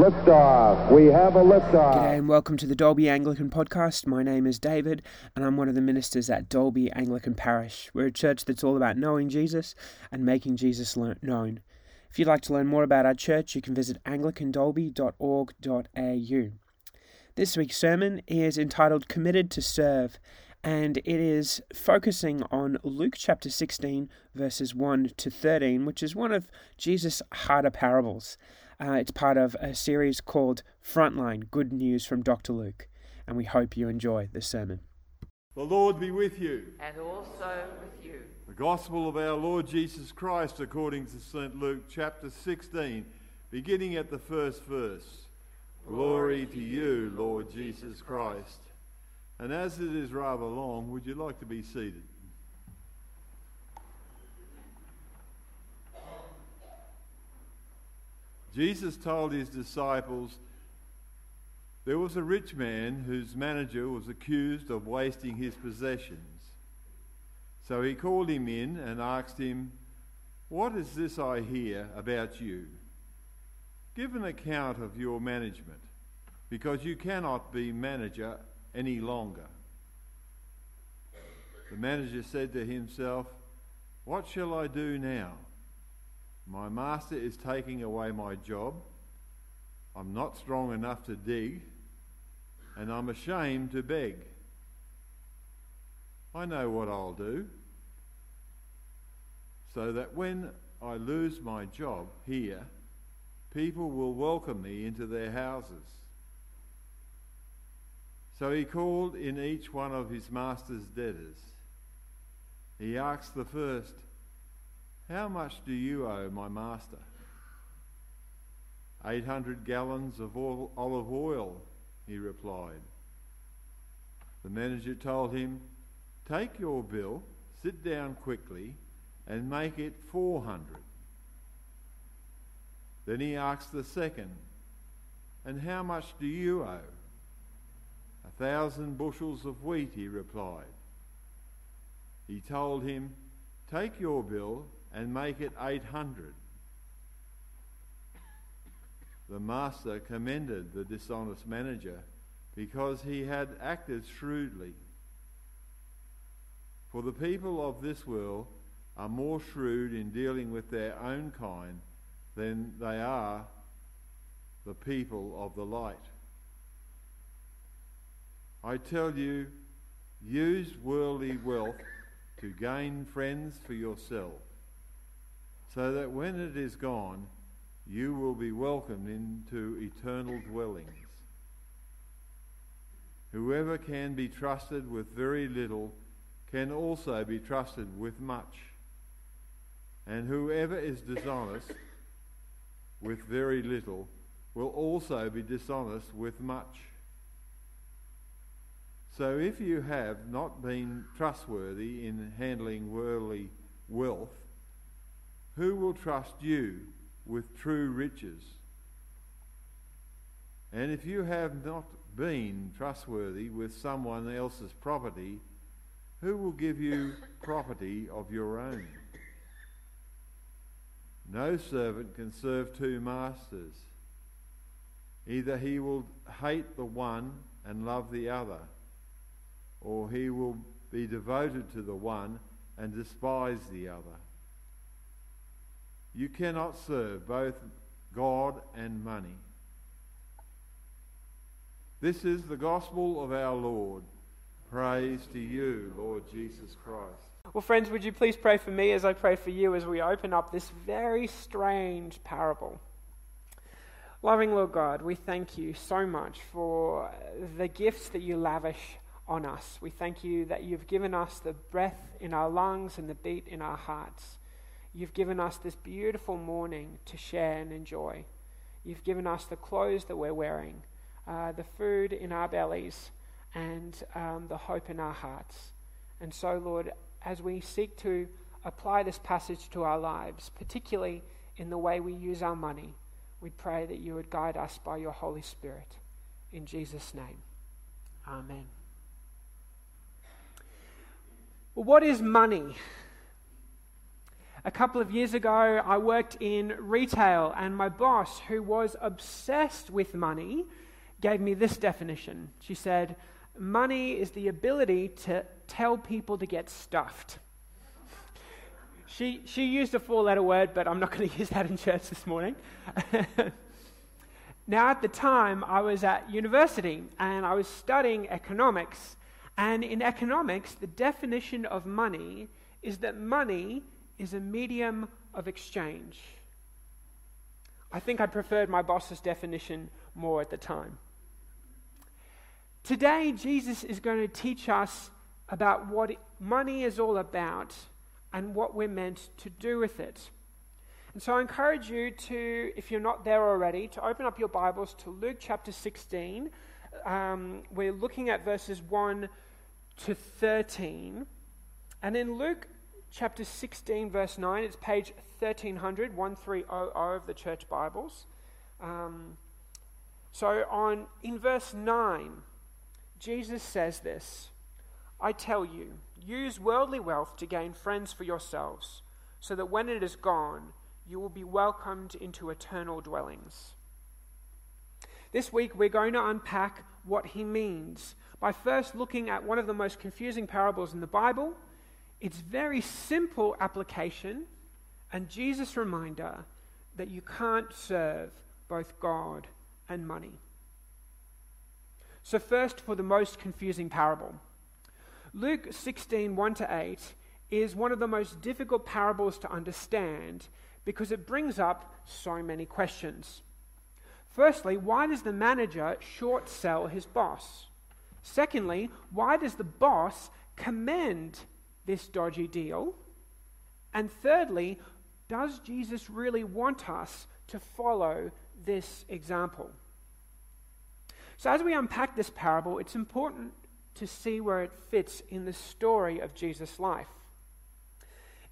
Liftoff. We have a liftoff. G'day and welcome to the Dalby Anglican Podcast. My name is David and I'm one of the ministers at Dalby Anglican Parish. We're a church that's all about knowing Jesus and making Jesus known. If you'd like to learn more about our church, you can visit anglicandalby.org.au. This week's sermon is entitled Committed to Serve and it is focusing on Luke chapter 16, verses 1 to 13, which is one of Jesus' harder parables. Uh, it's part of a series called Frontline Good News from Dr. Luke, and we hope you enjoy the sermon. The Lord be with you. And also with you. The Gospel of our Lord Jesus Christ according to St. Luke chapter 16, beginning at the first verse. Glory to you, Lord Jesus Christ. And as it is rather long, would you like to be seated? Jesus told his disciples there was a rich man whose manager was accused of wasting his possessions. So he called him in and asked him, What is this I hear about you? Give an account of your management, because you cannot be manager any longer. The manager said to himself, What shall I do now? My master is taking away my job. I'm not strong enough to dig, and I'm ashamed to beg. I know what I'll do, so that when I lose my job here, people will welcome me into their houses. So he called in each one of his master's debtors. He asked the first, how much do you owe my master? 800 gallons of olive oil, he replied. The manager told him, Take your bill, sit down quickly, and make it 400. Then he asked the second, And how much do you owe? A thousand bushels of wheat, he replied. He told him, Take your bill and make it 800. The master commended the dishonest manager because he had acted shrewdly. For the people of this world are more shrewd in dealing with their own kind than they are the people of the light. I tell you, use worldly wealth to gain friends for yourself so that when it is gone, you will be welcomed into eternal dwellings. Whoever can be trusted with very little can also be trusted with much. And whoever is dishonest with very little will also be dishonest with much. So if you have not been trustworthy in handling worldly wealth, who will trust you with true riches? And if you have not been trustworthy with someone else's property, who will give you property of your own? No servant can serve two masters. Either he will hate the one and love the other, or he will be devoted to the one and despise the other. You cannot serve both God and money. This is the gospel of our Lord. Praise to you, Lord Jesus Christ. Well, friends, would you please pray for me as I pray for you as we open up this very strange parable? Loving Lord God, we thank you so much for the gifts that you lavish on us. We thank you that you've given us the breath in our lungs and the beat in our hearts. You've given us this beautiful morning to share and enjoy. You've given us the clothes that we're wearing, uh, the food in our bellies, and um, the hope in our hearts. And so, Lord, as we seek to apply this passage to our lives, particularly in the way we use our money, we pray that you would guide us by your Holy Spirit. In Jesus' name, Amen. Well, what is money? A couple of years ago, I worked in retail, and my boss, who was obsessed with money, gave me this definition. She said, Money is the ability to tell people to get stuffed. She, she used a four letter word, but I'm not going to use that in church this morning. now, at the time, I was at university and I was studying economics. And in economics, the definition of money is that money is a medium of exchange. I think I preferred my boss's definition more at the time. Today, Jesus is going to teach us about what money is all about and what we're meant to do with it. And so I encourage you to, if you're not there already, to open up your Bibles to Luke chapter 16. Um, we're looking at verses 1 to 13. And in Luke chapter 16, verse 9, it's page 1300, 1300 of the church Bibles. Um, so on in verse 9, Jesus says this I tell you, use worldly wealth to gain friends for yourselves, so that when it is gone, you will be welcomed into eternal dwellings. This week, we're going to unpack what he means by first looking at one of the most confusing parables in the Bible, its very simple application, and Jesus' reminder that you can't serve both God and money. So, first, for the most confusing parable. Luke 16, 1 to 8, is one of the most difficult parables to understand because it brings up so many questions. Firstly, why does the manager short sell his boss? Secondly, why does the boss commend this dodgy deal? And thirdly, does Jesus really want us to follow this example? So, as we unpack this parable, it's important to see where it fits in the story of Jesus' life.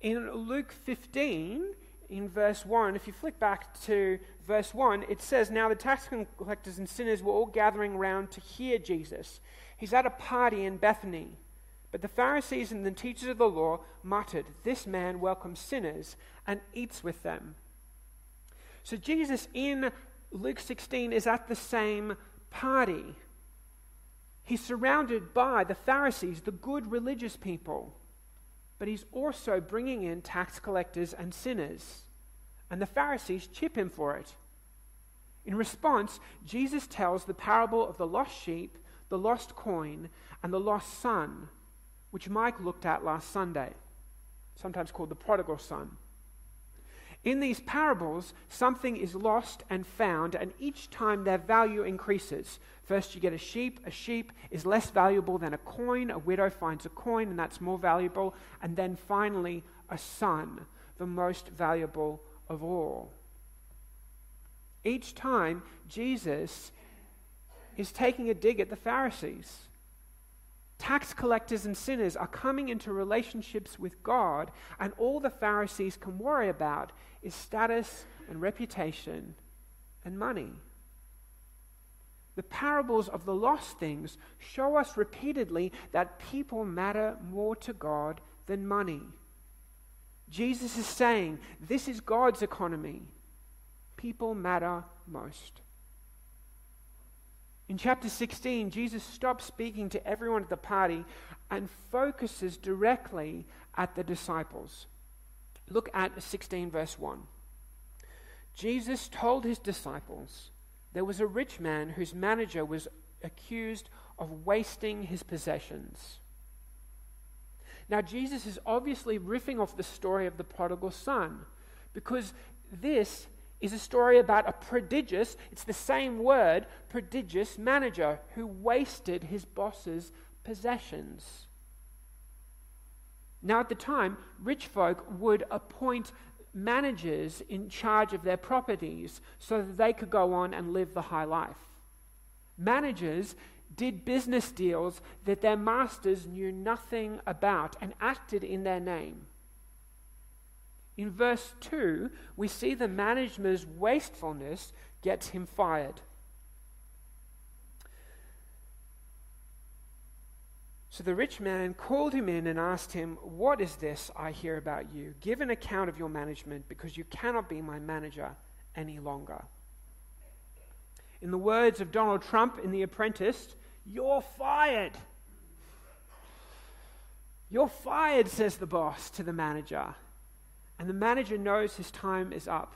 In Luke 15, in verse 1, if you flick back to verse 1, it says, Now the tax collectors and sinners were all gathering round to hear Jesus. He's at a party in Bethany. But the Pharisees and the teachers of the law muttered, This man welcomes sinners and eats with them. So Jesus in Luke 16 is at the same party. He's surrounded by the Pharisees, the good religious people, but he's also bringing in tax collectors and sinners. And the Pharisees chip him for it. In response, Jesus tells the parable of the lost sheep, the lost coin, and the lost son, which Mike looked at last Sunday, sometimes called the prodigal son. In these parables, something is lost and found, and each time their value increases. First, you get a sheep. A sheep is less valuable than a coin. A widow finds a coin, and that's more valuable. And then finally, a son, the most valuable of all. Each time, Jesus is taking a dig at the Pharisees. Tax collectors and sinners are coming into relationships with God, and all the Pharisees can worry about is status and reputation and money. The parables of the lost things show us repeatedly that people matter more to God than money. Jesus is saying this is God's economy. People matter most. In chapter 16, Jesus stops speaking to everyone at the party and focuses directly at the disciples. Look at 16, verse 1. Jesus told his disciples there was a rich man whose manager was accused of wasting his possessions. Now, Jesus is obviously riffing off the story of the prodigal son because this is a story about a prodigious, it's the same word, prodigious manager who wasted his boss's possessions. Now, at the time, rich folk would appoint managers in charge of their properties so that they could go on and live the high life. Managers did business deals that their masters knew nothing about and acted in their name. In verse 2, we see the manager's wastefulness gets him fired. So the rich man called him in and asked him, What is this I hear about you? Give an account of your management, because you cannot be my manager any longer. In the words of Donald Trump in The Apprentice, you're fired. You're fired, says the boss to the manager. And the manager knows his time is up.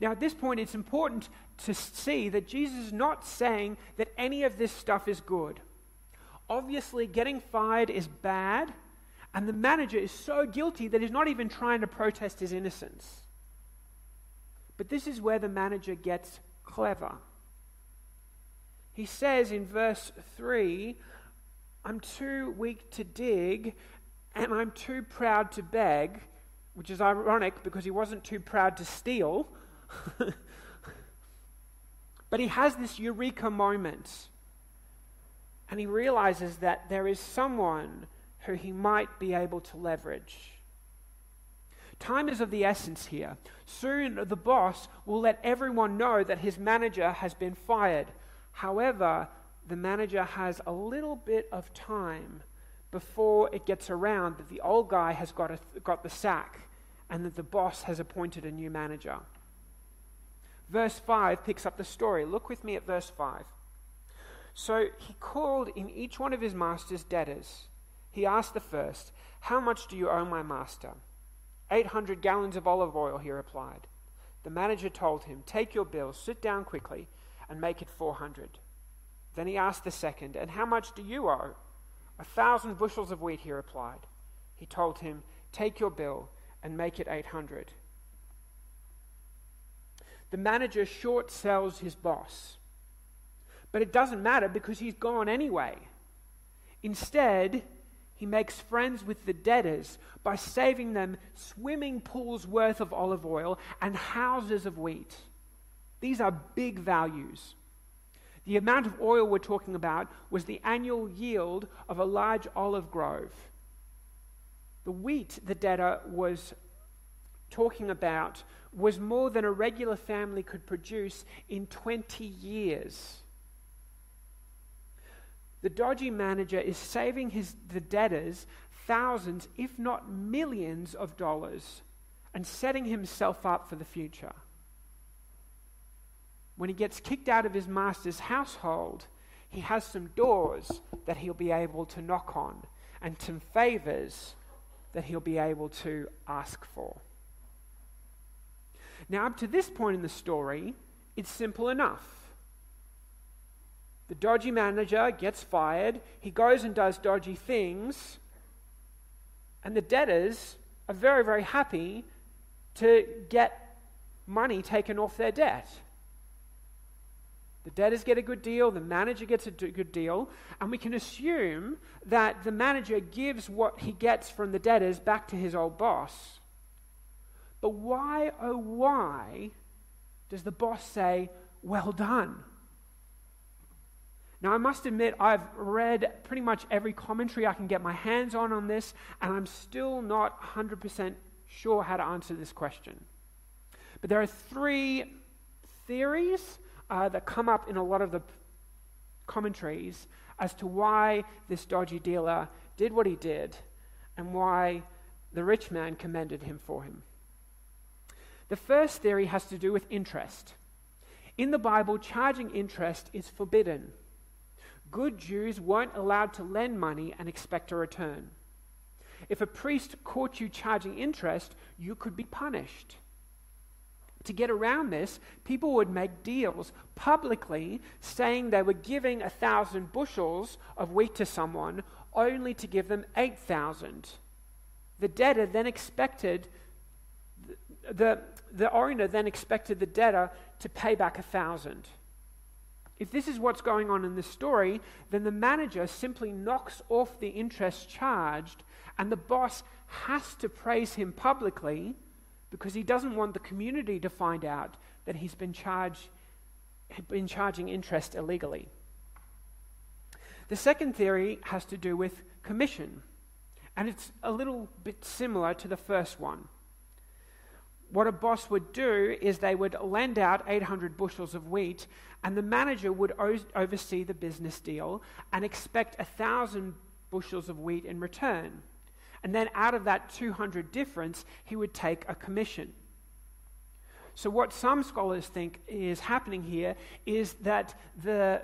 Now, at this point, it's important to see that Jesus is not saying that any of this stuff is good. Obviously, getting fired is bad, and the manager is so guilty that he's not even trying to protest his innocence. But this is where the manager gets clever. He says in verse 3 I'm too weak to dig, and I'm too proud to beg, which is ironic because he wasn't too proud to steal. but he has this eureka moment, and he realizes that there is someone who he might be able to leverage. Time is of the essence here. Soon the boss will let everyone know that his manager has been fired. However, the manager has a little bit of time before it gets around that the old guy has got, a, got the sack and that the boss has appointed a new manager. Verse 5 picks up the story. Look with me at verse 5. So he called in each one of his master's debtors. He asked the first, How much do you owe my master? 800 gallons of olive oil, he replied. The manager told him, Take your bill, sit down quickly, and make it 400. Then he asked the second, And how much do you owe? A thousand bushels of wheat, he replied. He told him, Take your bill and make it 800. The manager short sells his boss. But it doesn't matter because he's gone anyway. Instead, he makes friends with the debtors by saving them swimming pools worth of olive oil and houses of wheat. These are big values. The amount of oil we're talking about was the annual yield of a large olive grove. The wheat the debtor was talking about was more than a regular family could produce in 20 years. The dodgy manager is saving his, the debtors thousands, if not millions, of dollars and setting himself up for the future when he gets kicked out of his master's household, he has some doors that he'll be able to knock on and some favors that he'll be able to ask for. Now, up to this point in the story, it's simple enough. The dodgy manager gets fired, he goes and does dodgy things, and the debtors are very, very happy to get money taken off their debt. The debtors get a good deal, the manager gets a good deal, and we can assume that the manager gives what he gets from the debtors back to his old boss. But why, oh, why does the boss say, Well done? Now, I must admit, I've read pretty much every commentary I can get my hands on on this, and I'm still not 100% sure how to answer this question. But there are three theories uh, that come up in a lot of the commentaries as to why this dodgy dealer did what he did and why the rich man commended him for him. The first theory has to do with interest. In the Bible, charging interest is forbidden. Good Jews weren't allowed to lend money and expect a return. If a priest caught you charging interest, you could be punished. To get around this, people would make deals publicly saying they were giving a thousand bushels of wheat to someone only to give them 8,000. The debtor then expected, the, the, the owner then expected the debtor to pay back a thousand. If this is what's going on in the story, then the manager simply knocks off the interest charged, and the boss has to praise him publicly because he doesn't want the community to find out that he's been, charged, been charging interest illegally. The second theory has to do with commission, and it's a little bit similar to the first one. what a boss would do is they would lend out 800 bushels of wheat, and the manager would oversee the business deal and expect 1,000 bushels of wheat in return. And then out of that 200 difference, he would take a commission. So, what some scholars think is happening here is that the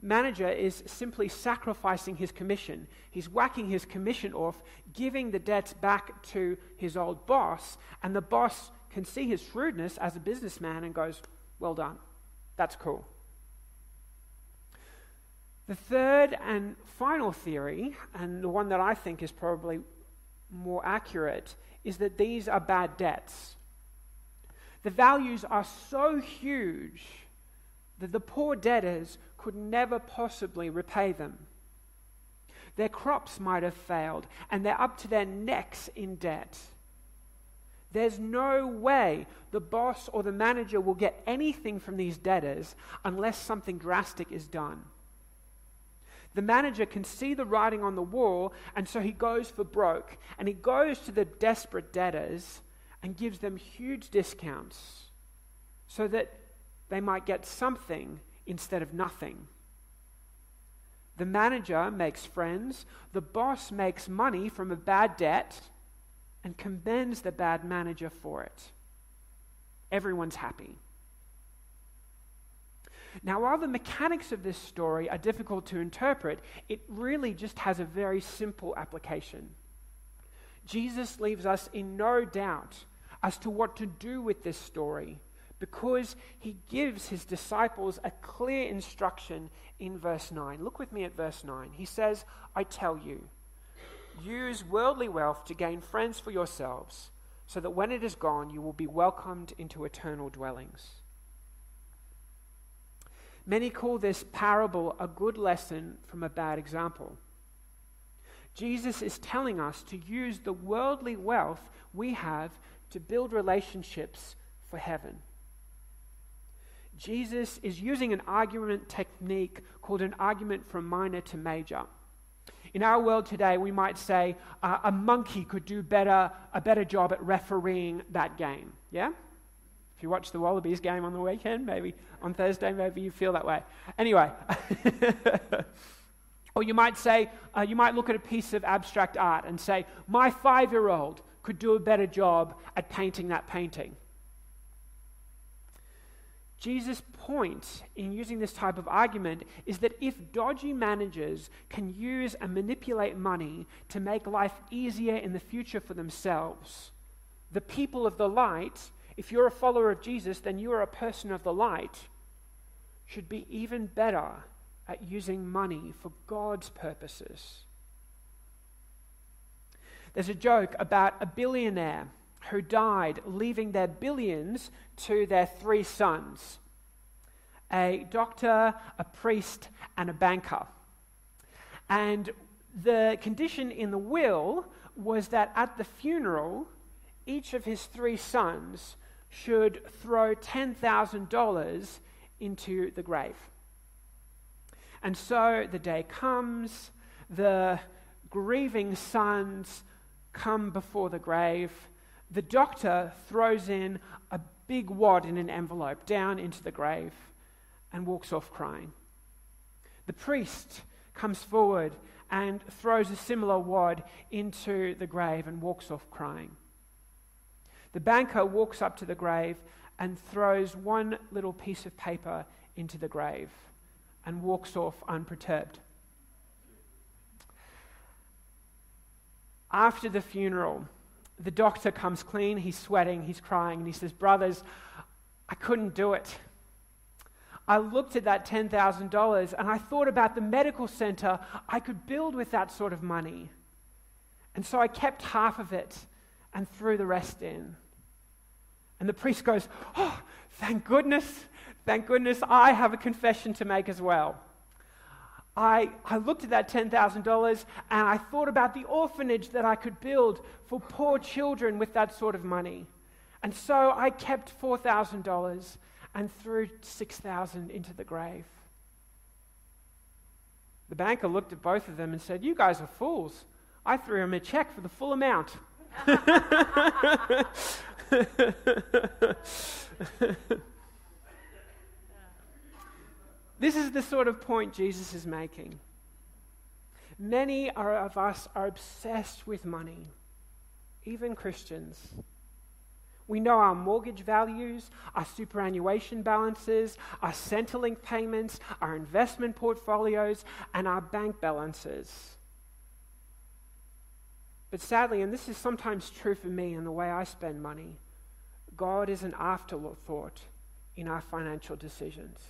manager is simply sacrificing his commission. He's whacking his commission off, giving the debts back to his old boss, and the boss can see his shrewdness as a businessman and goes, Well done. That's cool. The third and final theory, and the one that I think is probably more accurate, is that these are bad debts. The values are so huge that the poor debtors could never possibly repay them. Their crops might have failed, and they're up to their necks in debt. There's no way the boss or the manager will get anything from these debtors unless something drastic is done. The manager can see the writing on the wall, and so he goes for broke. And he goes to the desperate debtors and gives them huge discounts so that they might get something instead of nothing. The manager makes friends, the boss makes money from a bad debt and commends the bad manager for it. Everyone's happy. Now, while the mechanics of this story are difficult to interpret, it really just has a very simple application. Jesus leaves us in no doubt as to what to do with this story because he gives his disciples a clear instruction in verse 9. Look with me at verse 9. He says, I tell you, use worldly wealth to gain friends for yourselves, so that when it is gone, you will be welcomed into eternal dwellings. Many call this parable a good lesson from a bad example. Jesus is telling us to use the worldly wealth we have to build relationships for heaven. Jesus is using an argument technique called an argument from minor to major. In our world today, we might say uh, a monkey could do better, a better job at refereeing that game. Yeah? You watch the Wallabies game on the weekend, maybe on Thursday, maybe you feel that way. Anyway, or you might say, uh, you might look at a piece of abstract art and say, my five year old could do a better job at painting that painting. Jesus' point in using this type of argument is that if dodgy managers can use and manipulate money to make life easier in the future for themselves, the people of the light, if you're a follower of Jesus, then you are a person of the light, should be even better at using money for God's purposes. There's a joke about a billionaire who died, leaving their billions to their three sons a doctor, a priest, and a banker. And the condition in the will was that at the funeral, each of his three sons should throw $10,000 into the grave. And so the day comes, the grieving sons come before the grave. The doctor throws in a big wad in an envelope down into the grave and walks off crying. The priest comes forward and throws a similar wad into the grave and walks off crying. The banker walks up to the grave and throws one little piece of paper into the grave and walks off unperturbed. After the funeral, the doctor comes clean, he's sweating, he's crying, and he says, Brothers, I couldn't do it. I looked at that $10,000 and I thought about the medical center I could build with that sort of money. And so I kept half of it and threw the rest in. And the priest goes, Oh, thank goodness, thank goodness I have a confession to make as well. I, I looked at that $10,000 and I thought about the orphanage that I could build for poor children with that sort of money. And so I kept $4,000 and threw 6,000 into the grave. The banker looked at both of them and said, You guys are fools. I threw him a check for the full amount. this is the sort of point Jesus is making. Many of us are obsessed with money, even Christians. We know our mortgage values, our superannuation balances, our Centrelink payments, our investment portfolios, and our bank balances. But sadly, and this is sometimes true for me in the way I spend money, God is an afterthought in our financial decisions.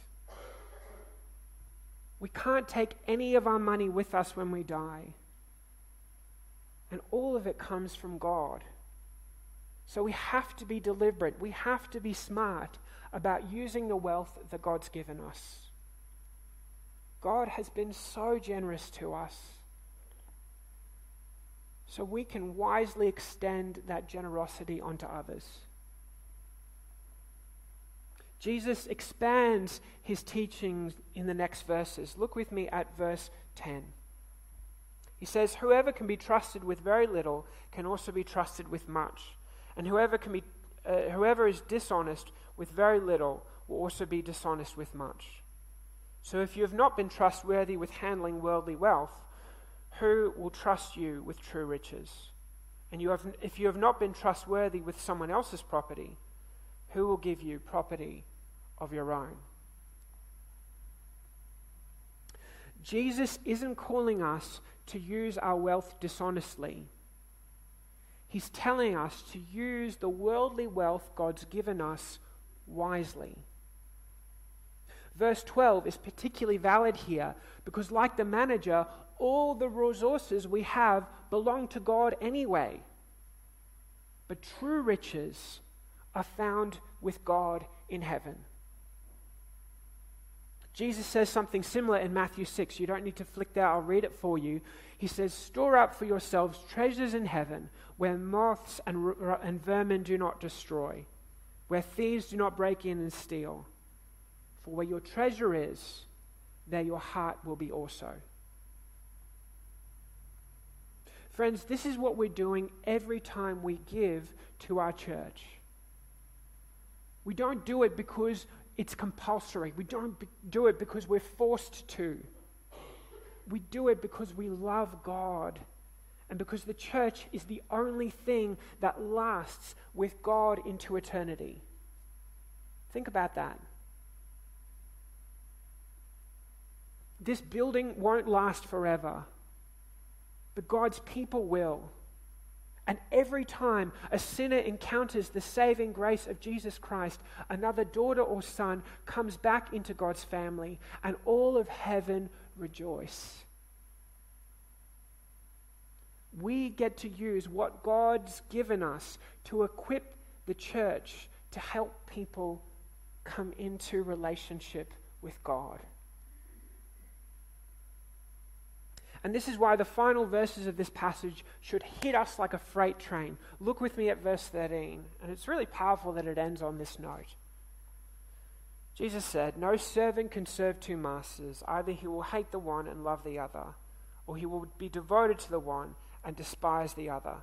We can't take any of our money with us when we die. And all of it comes from God. So we have to be deliberate. We have to be smart about using the wealth that God's given us. God has been so generous to us. So we can wisely extend that generosity onto others. Jesus expands his teachings in the next verses. Look with me at verse 10. He says, Whoever can be trusted with very little can also be trusted with much. And whoever, can be, uh, whoever is dishonest with very little will also be dishonest with much. So if you have not been trustworthy with handling worldly wealth, who will trust you with true riches? And you have, if you have not been trustworthy with someone else's property, who will give you property of your own? Jesus isn't calling us to use our wealth dishonestly. He's telling us to use the worldly wealth God's given us wisely. Verse 12 is particularly valid here because, like the manager, all the resources we have belong to God anyway. But true riches are found with God in heaven. Jesus says something similar in Matthew 6. You don't need to flick that, I'll read it for you. He says, Store up for yourselves treasures in heaven where moths and, and vermin do not destroy, where thieves do not break in and steal. For where your treasure is, there your heart will be also. Friends, this is what we're doing every time we give to our church. We don't do it because it's compulsory. We don't do it because we're forced to. We do it because we love God and because the church is the only thing that lasts with God into eternity. Think about that. This building won't last forever, but God's people will. And every time a sinner encounters the saving grace of Jesus Christ, another daughter or son comes back into God's family, and all of heaven rejoice. We get to use what God's given us to equip the church to help people come into relationship with God. And this is why the final verses of this passage should hit us like a freight train. Look with me at verse 13, and it's really powerful that it ends on this note. Jesus said, No servant can serve two masters. Either he will hate the one and love the other, or he will be devoted to the one and despise the other.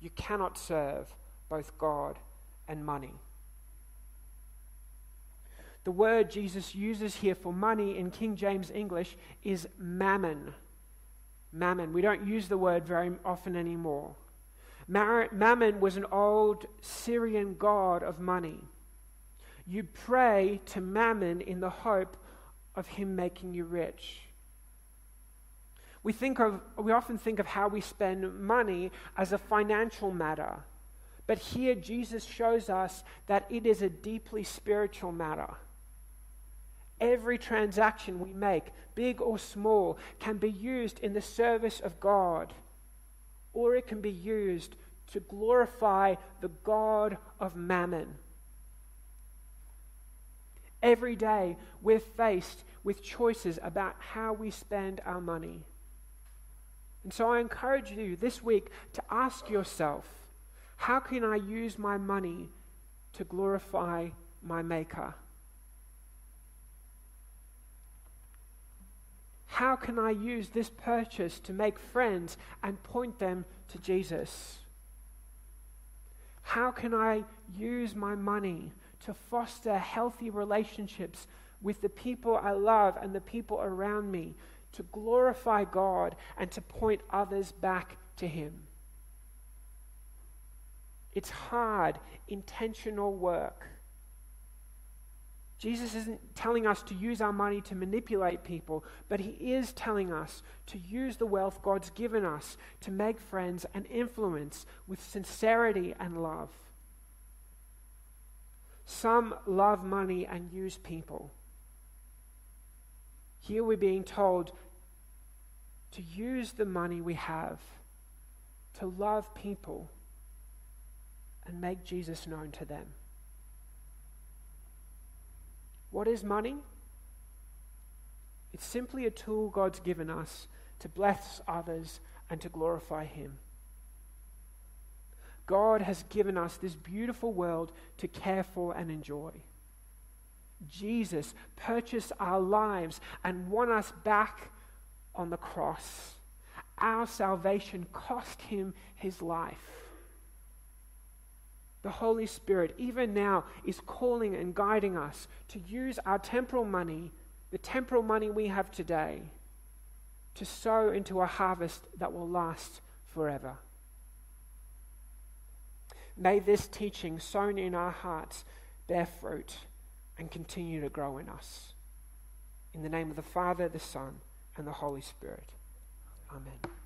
You cannot serve both God and money. The word Jesus uses here for money in King James English is mammon mammon. We don't use the word very often anymore. Mammon was an old Syrian god of money. You pray to Mammon in the hope of him making you rich. We, think of, we often think of how we spend money as a financial matter. But here, Jesus shows us that it is a deeply spiritual matter. Every transaction we make, big or small, can be used in the service of God, or it can be used to glorify the God of mammon. Every day, we're faced with choices about how we spend our money. And so I encourage you this week to ask yourself how can I use my money to glorify my Maker? How can I use this purchase to make friends and point them to Jesus? How can I use my money to foster healthy relationships with the people I love and the people around me, to glorify God and to point others back to Him? It's hard, intentional work. Jesus isn't telling us to use our money to manipulate people, but he is telling us to use the wealth God's given us to make friends and influence with sincerity and love. Some love money and use people. Here we're being told to use the money we have to love people and make Jesus known to them. What is money? It's simply a tool God's given us to bless others and to glorify Him. God has given us this beautiful world to care for and enjoy. Jesus purchased our lives and won us back on the cross. Our salvation cost him his life. The Holy Spirit, even now, is calling and guiding us to use our temporal money, the temporal money we have today, to sow into a harvest that will last forever. May this teaching sown in our hearts bear fruit and continue to grow in us. In the name of the Father, the Son, and the Holy Spirit. Amen.